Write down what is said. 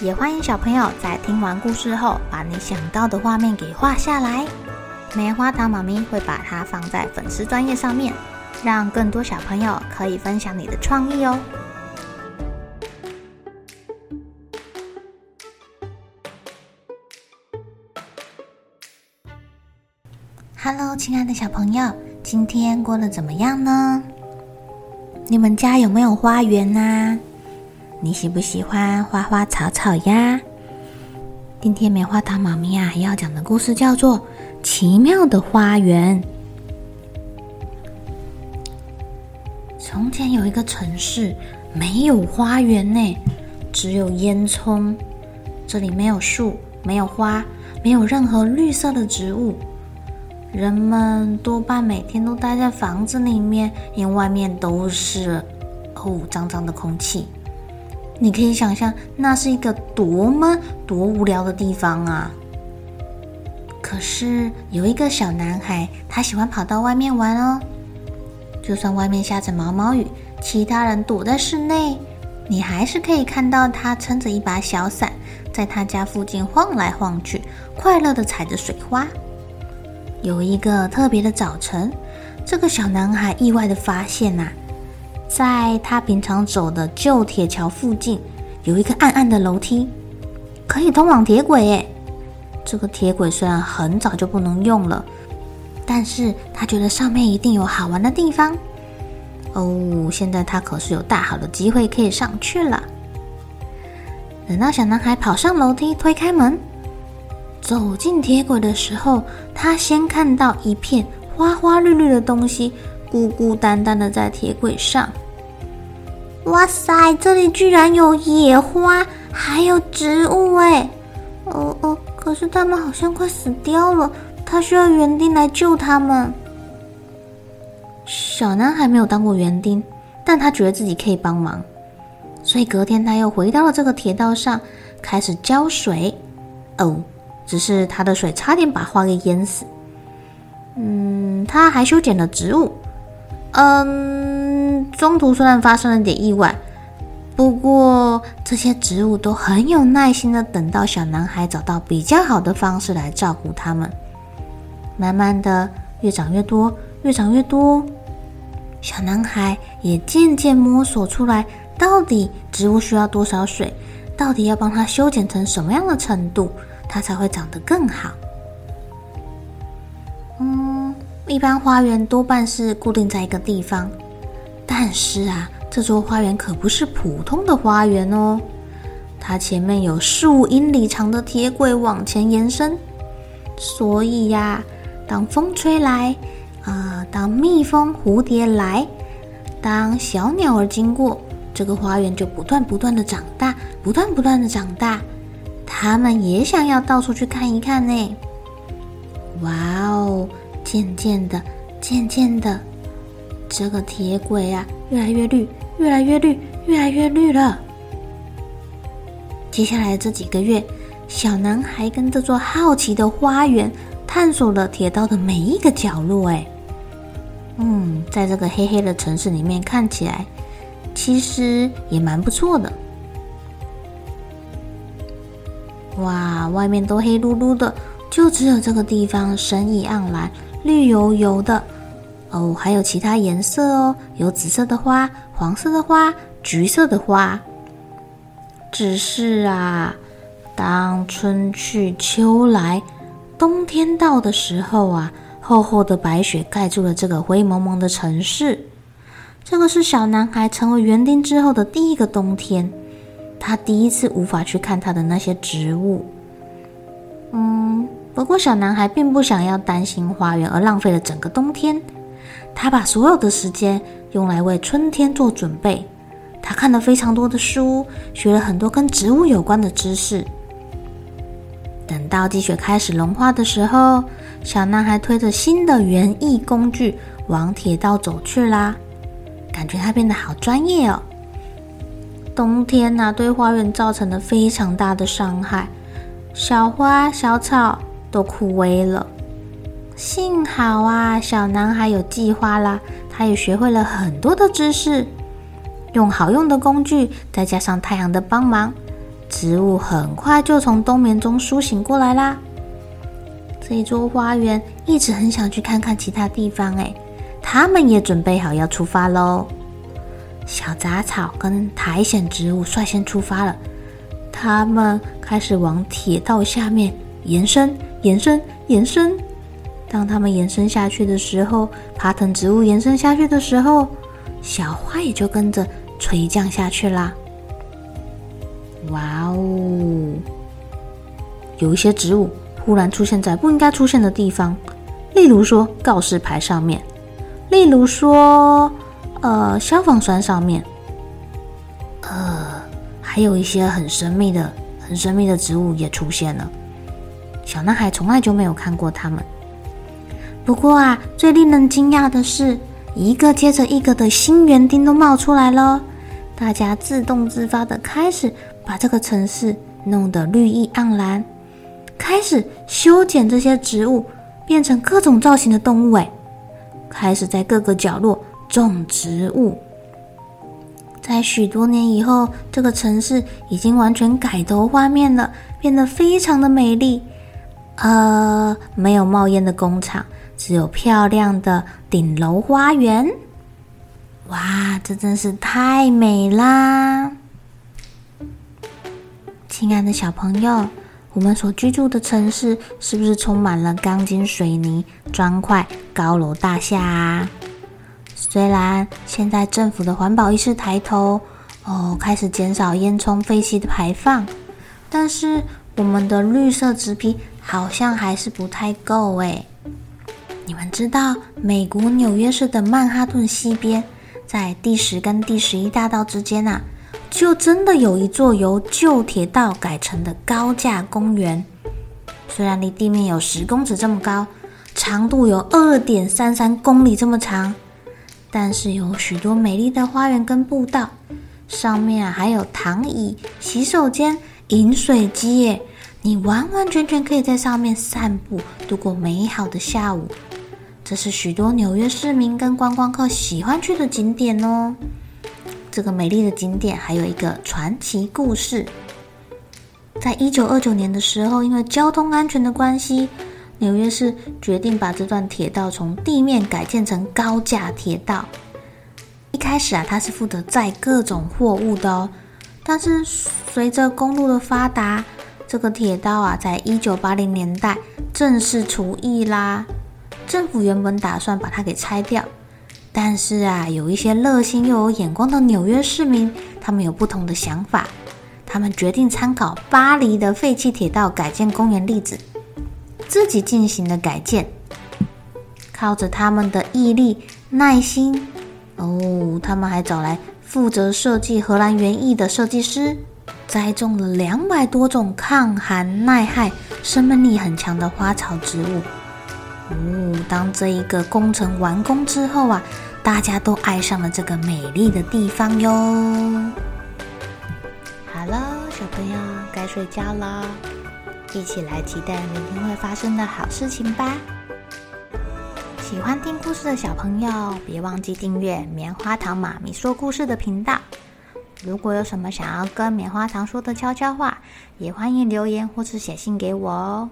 也欢迎小朋友在听完故事后，把你想到的画面给画下来。棉花糖妈咪会把它放在粉丝专页上面，让更多小朋友可以分享你的创意哦。Hello，亲爱的小朋友，今天过得怎么样呢？你们家有没有花园呢？你喜不喜欢花花草草呀？今天棉花糖妈咪啊要讲的故事叫做《奇妙的花园》。从前有一个城市，没有花园呢，只有烟囱。这里没有树，没有花，没有任何绿色的植物。人们多半每天都待在房子里面，因为外面都是哦脏脏的空气。你可以想象，那是一个多么、多无聊的地方啊！可是有一个小男孩，他喜欢跑到外面玩哦。就算外面下着毛毛雨，其他人躲在室内，你还是可以看到他撑着一把小伞，在他家附近晃来晃去，快乐地踩着水花。有一个特别的早晨，这个小男孩意外地发现呐、在他平常走的旧铁桥附近，有一个暗暗的楼梯，可以通往铁轨。诶，这个铁轨虽然很早就不能用了，但是他觉得上面一定有好玩的地方。哦，现在他可是有大好的机会可以上去了。等到小男孩跑上楼梯，推开门，走进铁轨的时候，他先看到一片花花绿绿的东西。孤孤单单的在铁轨上，哇塞！这里居然有野花，还有植物哎！哦哦，可是他们好像快死掉了，他需要园丁来救他们。小男孩没有当过园丁，但他觉得自己可以帮忙，所以隔天他又回到了这个铁道上，开始浇水。哦，只是他的水差点把花给淹死。嗯，他还修剪了植物。嗯，中途虽然发生了点意外，不过这些植物都很有耐心的等到小男孩找到比较好的方式来照顾它们。慢慢的，越长越多，越长越多，小男孩也渐渐摸索出来，到底植物需要多少水，到底要帮它修剪成什么样的程度，它才会长得更好。一般花园多半是固定在一个地方，但是啊，这座花园可不是普通的花园哦。它前面有数英里长的铁轨往前延伸，所以呀，当风吹来，啊、当蜜蜂、蝴蝶来，当小鸟儿经过，这个花园就不断不断的长大，不断不断的长大。它们也想要到处去看一看呢。哇哦！渐渐的，渐渐的，这个铁轨啊，越来越绿，越来越绿，越来越绿了。接下来这几个月，小男孩跟这座好奇的花园探索了铁道的每一个角落。哎，嗯，在这个黑黑的城市里面，看起来其实也蛮不错的。哇，外面都黑噜噜的，就只有这个地方生意盎然。绿油油的哦，还有其他颜色哦，有紫色的花、黄色的花、橘色的花。只是啊，当春去秋来，冬天到的时候啊，厚厚的白雪盖住了这个灰蒙蒙的城市。这个是小男孩成为园丁之后的第一个冬天，他第一次无法去看他的那些植物。嗯。不过，小男孩并不想要担心花园而浪费了整个冬天。他把所有的时间用来为春天做准备。他看了非常多的书，学了很多跟植物有关的知识。等到积雪开始融化的时候，小男孩推着新的园艺工具往铁道走去啦，感觉他变得好专业哦。冬天呐、对花园造成了非常大的伤害，小花小草都枯萎了。幸好啊，小男孩有计划啦，他也学会了很多的知识，用好用的工具，再加上太阳的帮忙。植物很快就从冬眠中苏醒过来啦。这一座花园一直很想去看看其他地方，哎，他们也准备好要出发喽。小杂草跟苔藓植物率先出发了，他们开始往铁道下面延伸、延伸、延伸。当它们延伸下去的时候，爬藤植物延伸下去的时候，小花也就跟着垂降下去啦。哇哦！有一些植物忽然出现在不应该出现的地方，例如说告示牌上面，例如说呃消防栓上面，呃还有一些很神秘的、很神秘的植物也出现了。小男孩从来就没有看过它们。不过啊，最令人惊讶的是，一个接着一个的新园丁都冒出来了，大家自动自发的开始。把这个城市弄得绿意盎然，开始修剪这些植物，变成各种造型的动物。哎，开始在各个角落种植物。在许多年以后，这个城市已经完全改头换面了，变得非常的美丽。呃，没有冒烟的工厂，只有漂亮的顶楼花园。哇，这真是太美啦！亲爱的小朋友，我们所居住的城市是不是充满了钢筋水泥、砖块、高楼大厦啊？虽然现在政府的环保意识抬头，哦，开始减少烟囱废气的排放，但是我们的绿色植皮好像还是不太够诶。你们知道美国纽约市的曼哈顿西边，在第十跟第十一大道之间啊？就真的有一座由旧铁道改成的高架公园，虽然离地面有十公尺这么高，长度有二点三三公里这么长，但是有许多美丽的花园跟步道，上面啊还有躺椅、洗手间、饮水机耶，你完完全全可以在上面散步，度过美好的下午。这是许多纽约市民跟观光客喜欢去的景点哦。这个美丽的景点还有一个传奇故事。在一九二九年的时候，因为交通安全的关系，纽约市决定把这段铁道从地面改建成高架铁道。一开始啊，它是负责载各种货物的哦。但是随着公路的发达，这个铁道啊，在一九八零年代正式除役啦。政府原本打算把它给拆掉。但是啊，有一些热心又有眼光的纽约市民，他们有不同的想法。他们决定参考巴黎的废弃铁道改建公园例子，自己进行了改建。靠着他们的毅力、耐心，哦，他们还找来负责设计荷兰园艺的设计师，栽种了两百多种抗寒耐旱、生命力很强的花草植物。哦，当这一个工程完工之后啊。大家都爱上了这个美丽的地方哟。好了，小朋友该睡觉了，一起来期待明天会发生的好事情吧。喜欢听故事的小朋友，别忘记订阅棉花糖妈咪说故事的频道。如果有什么想要跟棉花糖说的悄悄话，也欢迎留言或是写信给我哦。